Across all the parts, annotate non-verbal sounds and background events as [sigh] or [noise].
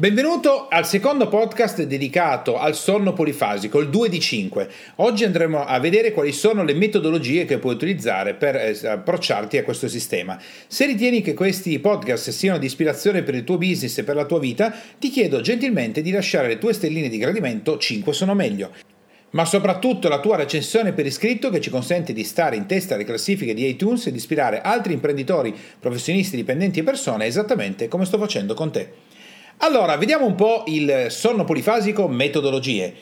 Benvenuto al secondo podcast dedicato al sonno polifasico, il 2 di 5. Oggi andremo a vedere quali sono le metodologie che puoi utilizzare per eh, approcciarti a questo sistema. Se ritieni che questi podcast siano di ispirazione per il tuo business e per la tua vita, ti chiedo gentilmente di lasciare le tue stelline di gradimento, 5 sono meglio ma soprattutto la tua recensione per iscritto che ci consente di stare in testa alle classifiche di iTunes e di ispirare altri imprenditori, professionisti, dipendenti e persone esattamente come sto facendo con te. Allora, vediamo un po' il sonno polifasico, metodologie.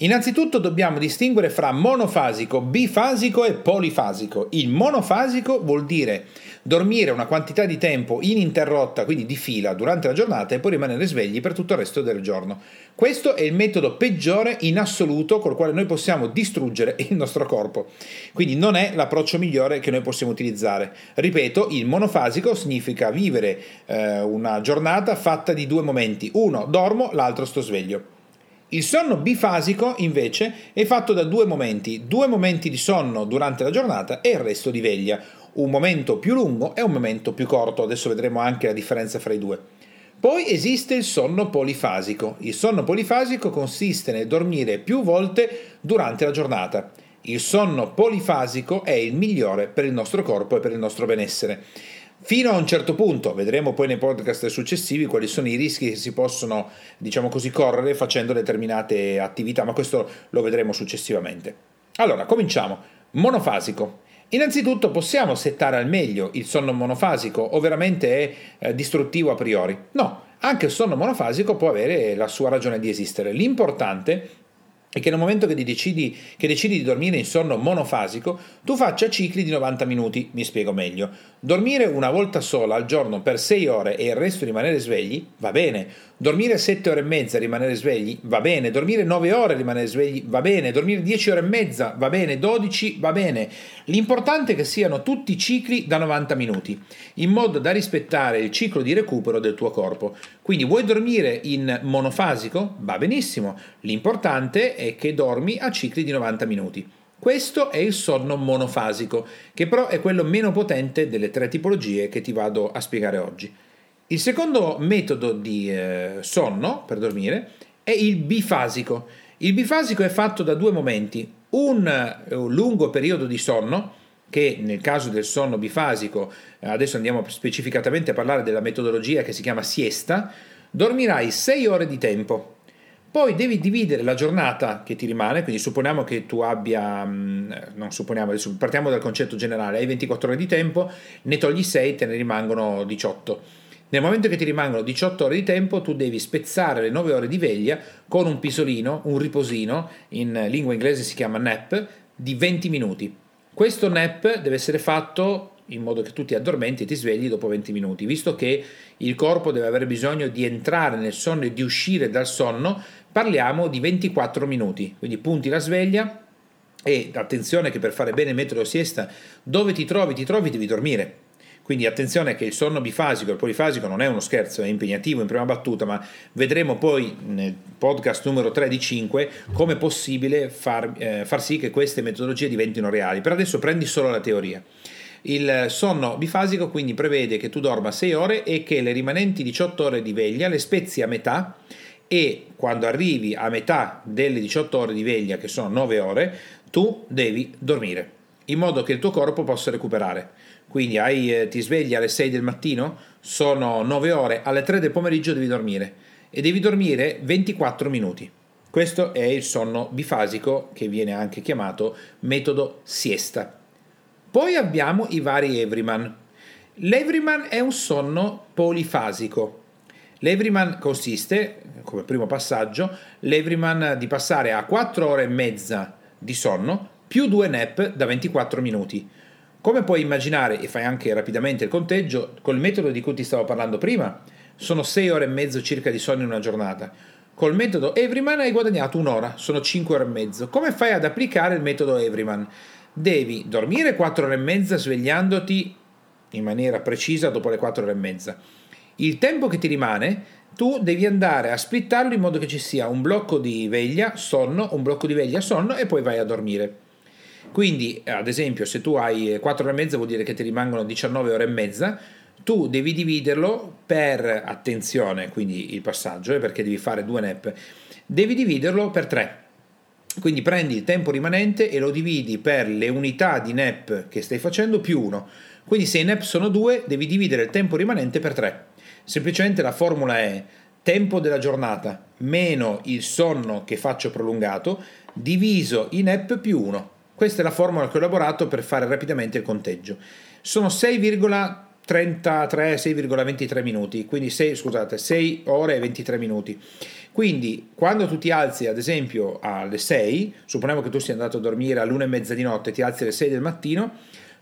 Innanzitutto dobbiamo distinguere fra monofasico, bifasico e polifasico. Il monofasico vuol dire dormire una quantità di tempo ininterrotta, quindi di fila, durante la giornata e poi rimanere svegli per tutto il resto del giorno. Questo è il metodo peggiore in assoluto col quale noi possiamo distruggere il nostro corpo. Quindi non è l'approccio migliore che noi possiamo utilizzare. Ripeto, il monofasico significa vivere eh, una giornata fatta di due momenti. Uno dormo, l'altro sto sveglio. Il sonno bifasico invece è fatto da due momenti, due momenti di sonno durante la giornata e il resto di veglia, un momento più lungo e un momento più corto, adesso vedremo anche la differenza fra i due. Poi esiste il sonno polifasico. Il sonno polifasico consiste nel dormire più volte durante la giornata. Il sonno polifasico è il migliore per il nostro corpo e per il nostro benessere. Fino a un certo punto, vedremo poi nei podcast successivi quali sono i rischi che si possono, diciamo così, correre facendo determinate attività, ma questo lo vedremo successivamente. Allora, cominciamo. Monofasico. Innanzitutto possiamo settare al meglio il sonno monofasico o veramente è eh, distruttivo a priori? No, anche il sonno monofasico può avere la sua ragione di esistere. L'importante è che nel momento che decidi, che decidi, di dormire in sonno monofasico, tu faccia cicli di 90 minuti, mi spiego meglio. Dormire una volta sola al giorno per 6 ore e il resto rimanere svegli va bene. Dormire 7 ore e mezza e rimanere svegli va bene. Dormire 9 ore e rimanere svegli va bene. Dormire 10 ore e mezza va bene. 12 va bene. L'importante è che siano tutti cicli da 90 minuti, in modo da rispettare il ciclo di recupero del tuo corpo. Quindi vuoi dormire in monofasico? Va benissimo. L'importante è che dormi a cicli di 90 minuti. Questo è il sonno monofasico, che però è quello meno potente delle tre tipologie che ti vado a spiegare oggi. Il secondo metodo di eh, sonno per dormire è il bifasico. Il bifasico è fatto da due momenti, un, eh, un lungo periodo di sonno, che nel caso del sonno bifasico, eh, adesso andiamo specificatamente a parlare della metodologia che si chiama siesta, dormirai 6 ore di tempo, poi devi dividere la giornata che ti rimane, quindi supponiamo che tu abbia, mm, non supponiamo, partiamo dal concetto generale, hai 24 ore di tempo, ne togli 6, te ne rimangono 18. Nel momento che ti rimangono 18 ore di tempo, tu devi spezzare le 9 ore di veglia con un pisolino, un riposino, in lingua inglese si chiama nap, di 20 minuti. Questo nap deve essere fatto in modo che tu ti addormenti e ti svegli dopo 20 minuti, visto che il corpo deve avere bisogno di entrare nel sonno e di uscire dal sonno, parliamo di 24 minuti, quindi punti la sveglia e attenzione che per fare bene il metodo siesta, dove ti trovi, ti trovi, devi dormire. Quindi attenzione che il sonno bifasico e il polifasico non è uno scherzo, è impegnativo in prima battuta, ma vedremo poi nel podcast numero 3 di 5 come è possibile far, eh, far sì che queste metodologie diventino reali. Per adesso prendi solo la teoria. Il sonno bifasico quindi prevede che tu dorma 6 ore e che le rimanenti 18 ore di veglia le spezzi a metà e quando arrivi a metà delle 18 ore di veglia, che sono 9 ore, tu devi dormire in modo che il tuo corpo possa recuperare. Quindi hai, eh, ti svegli alle 6 del mattino, sono 9 ore, alle 3 del pomeriggio devi dormire e devi dormire 24 minuti. Questo è il sonno bifasico che viene anche chiamato metodo siesta. Poi abbiamo i vari Everyman. L'Everyman è un sonno polifasico. L'Everyman consiste, come primo passaggio, l'Everyman di passare a 4 ore e mezza di sonno più 2 nap da 24 minuti. Come puoi immaginare, e fai anche rapidamente il conteggio, col metodo di cui ti stavo parlando prima, sono 6 ore e mezzo circa di sonno in una giornata. Col metodo Everyman hai guadagnato un'ora, sono 5 ore e mezzo. Come fai ad applicare il metodo Everyman? devi dormire 4 ore e mezza svegliandoti in maniera precisa dopo le 4 ore e mezza. Il tempo che ti rimane tu devi andare a splittarlo in modo che ci sia un blocco di veglia, sonno, un blocco di veglia, sonno e poi vai a dormire. Quindi, ad esempio, se tu hai 4 ore e mezza vuol dire che ti rimangono 19 ore e mezza, tu devi dividerlo per, attenzione, quindi il passaggio, eh, perché devi fare due nap, devi dividerlo per 3. Quindi prendi il tempo rimanente e lo dividi per le unità di nap che stai facendo più 1. Quindi se i nap sono 2, devi dividere il tempo rimanente per 3. Semplicemente la formula è tempo della giornata meno il sonno che faccio prolungato diviso in nap più 1. Questa è la formula che ho elaborato per fare rapidamente il conteggio. Sono 6,33, 6,23 minuti, quindi 6, scusate, 6 ore e 23 minuti. Quindi quando tu ti alzi ad esempio alle 6, supponiamo che tu sia andato a dormire all'una e mezza di notte, ti alzi alle 6 del mattino,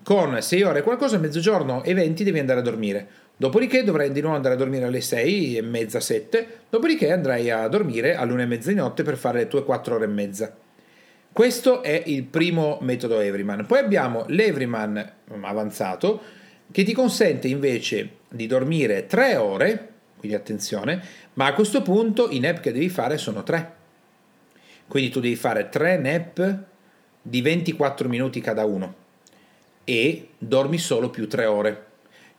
con 6 ore e qualcosa, mezzogiorno e 20 devi andare a dormire. Dopodiché dovrai di nuovo andare a dormire alle 6 e mezza, 7, dopodiché andrai a dormire all'una e mezza di notte per fare le tue 4 ore e mezza. Questo è il primo metodo Everyman. Poi abbiamo l'Everyman avanzato che ti consente invece di dormire 3 ore, quindi attenzione, ma a questo punto i nap che devi fare sono 3. Quindi tu devi fare 3 nap di 24 minuti cada uno e dormi solo più 3 ore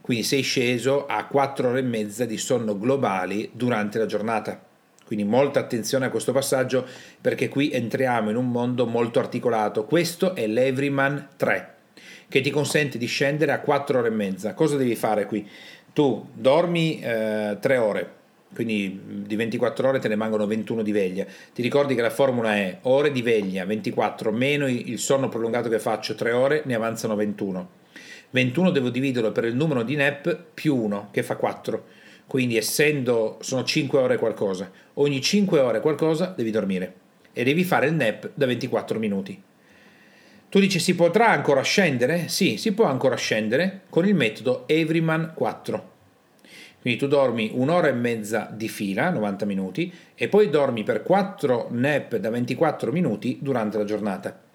quindi sei sceso a 4 ore e mezza di sonno globali durante la giornata. Quindi molta attenzione a questo passaggio perché qui entriamo in un mondo molto articolato. Questo è l'Everyman 3 che ti consente di scendere a 4 ore e mezza. Cosa devi fare qui? Tu dormi eh, 3 ore, quindi di 24 ore te ne rimangono 21 di veglia. Ti ricordi che la formula è ore di veglia 24 meno il sonno prolungato che faccio 3 ore, ne avanzano 21. 21 devo dividerlo per il numero di nap più 1 che fa 4. Quindi essendo sono 5 ore qualcosa, ogni 5 ore qualcosa devi dormire e devi fare il nap da 24 minuti. Tu dici si potrà ancora scendere? Sì, si può ancora scendere con il metodo Everyman 4. Quindi tu dormi un'ora e mezza di fila, 90 minuti, e poi dormi per 4 nap da 24 minuti durante la giornata.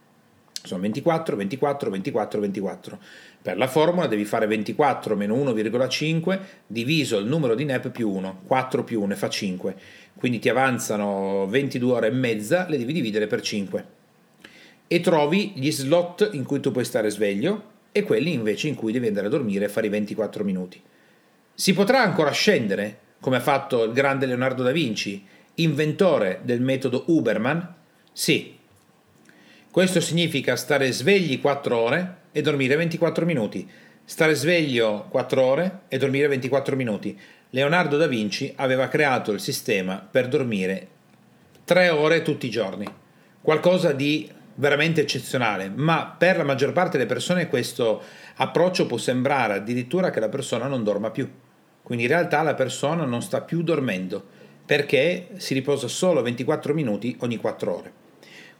Sono 24, 24, 24, 24. Per la formula devi fare 24 meno 1,5 diviso il numero di nap più 1, 4 più 1 fa 5, quindi ti avanzano 22 ore e mezza, le devi dividere per 5 e trovi gli slot in cui tu puoi stare sveglio e quelli invece in cui devi andare a dormire e fare i 24 minuti. Si potrà ancora scendere, come ha fatto il grande Leonardo da Vinci, inventore del metodo Uberman? Sì. Questo significa stare svegli 4 ore e dormire 24 minuti, stare sveglio 4 ore e dormire 24 minuti. Leonardo da Vinci aveva creato il sistema per dormire 3 ore tutti i giorni, qualcosa di veramente eccezionale, ma per la maggior parte delle persone questo approccio può sembrare addirittura che la persona non dorma più. Quindi in realtà la persona non sta più dormendo perché si riposa solo 24 minuti ogni 4 ore.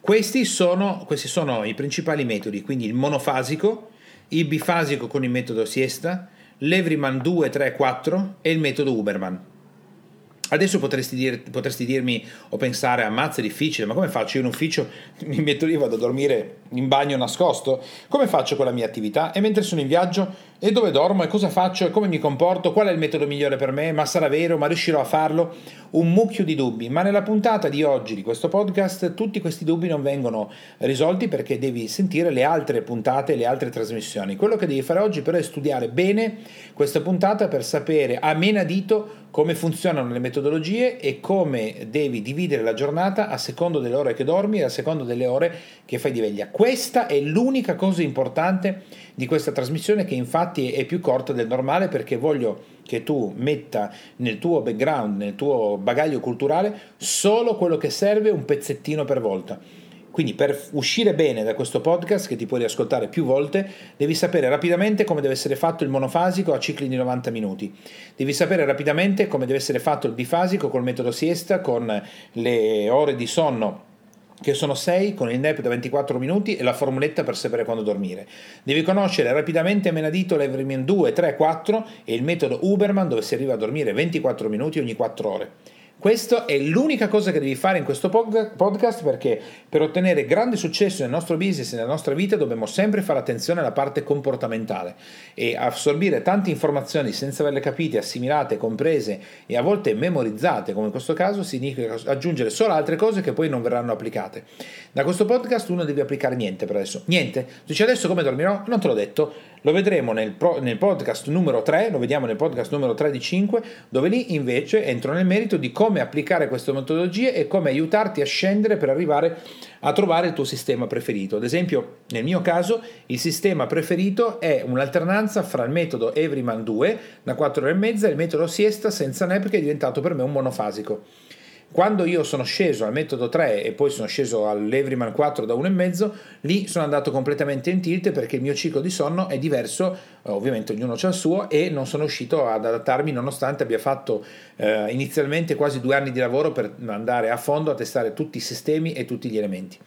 Questi sono, questi sono i principali metodi, quindi il monofasico, il bifasico con il metodo siesta, l'Everyman 2, 3, 4 e il metodo Uberman. Adesso potresti, dir, potresti, dirmi o pensare, ammazza è difficile, ma come faccio? Io in ufficio [laughs] mi metto lì, vado a dormire in bagno nascosto? Come faccio con la mia attività? E mentre sono in viaggio? E dove dormo? E cosa faccio? E come mi comporto? Qual è il metodo migliore per me? Ma sarà vero? Ma riuscirò a farlo? Un mucchio di dubbi, ma nella puntata di oggi di questo podcast tutti questi dubbi non vengono risolti perché devi sentire le altre puntate, le altre trasmissioni. Quello che devi fare oggi però è studiare bene questa puntata per sapere a menadito come funzionano le metodologie e come devi dividere la giornata a secondo delle ore che dormi e a secondo delle ore che fai di veglia. Questa è l'unica cosa importante di questa trasmissione che infatti è più corta del normale perché voglio che tu metta nel tuo background, nel tuo bagaglio culturale solo quello che serve un pezzettino per volta quindi per uscire bene da questo podcast, che ti puoi riascoltare più volte, devi sapere rapidamente come deve essere fatto il monofasico a cicli di 90 minuti. Devi sapere rapidamente come deve essere fatto il bifasico col metodo siesta, con le ore di sonno che sono 6 con il nap da 24 minuti e la formuletta per sapere quando dormire. Devi conoscere rapidamente menadito l'Everman 2, 3, 4 e il metodo Uberman dove si arriva a dormire 24 minuti ogni 4 ore. Questa è l'unica cosa che devi fare in questo podcast perché per ottenere grande successo nel nostro business e nella nostra vita dobbiamo sempre fare attenzione alla parte comportamentale e assorbire tante informazioni senza averle capite, assimilate, comprese e a volte memorizzate, come in questo caso, significa aggiungere solo altre cose che poi non verranno applicate. Da questo podcast non devi applicare niente per adesso. Niente. Dici adesso come dormirò? Non te l'ho detto lo vedremo nel, pro, nel, podcast numero 3, lo vediamo nel podcast numero 3 di 5, dove lì invece entro nel merito di come applicare queste metodologie e come aiutarti a scendere per arrivare a trovare il tuo sistema preferito. Ad esempio, nel mio caso, il sistema preferito è un'alternanza fra il metodo Everyman 2 da 4 ore e mezza e il metodo siesta senza nap che è diventato per me un monofasico. Quando io sono sceso al metodo 3 e poi sono sceso all'Everyman 4 da 1,5, lì sono andato completamente in tilt perché il mio ciclo di sonno è diverso, ovviamente ognuno ha il suo, e non sono riuscito ad adattarmi nonostante abbia fatto eh, inizialmente quasi due anni di lavoro per andare a fondo a testare tutti i sistemi e tutti gli elementi.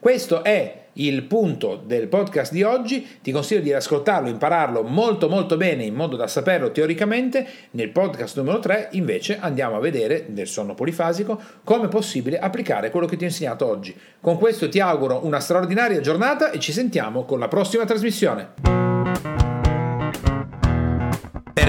Questo è il punto del podcast di oggi, ti consiglio di ascoltarlo, impararlo molto molto bene in modo da saperlo teoricamente. Nel podcast numero 3 invece andiamo a vedere nel sonno polifasico come è possibile applicare quello che ti ho insegnato oggi. Con questo ti auguro una straordinaria giornata e ci sentiamo con la prossima trasmissione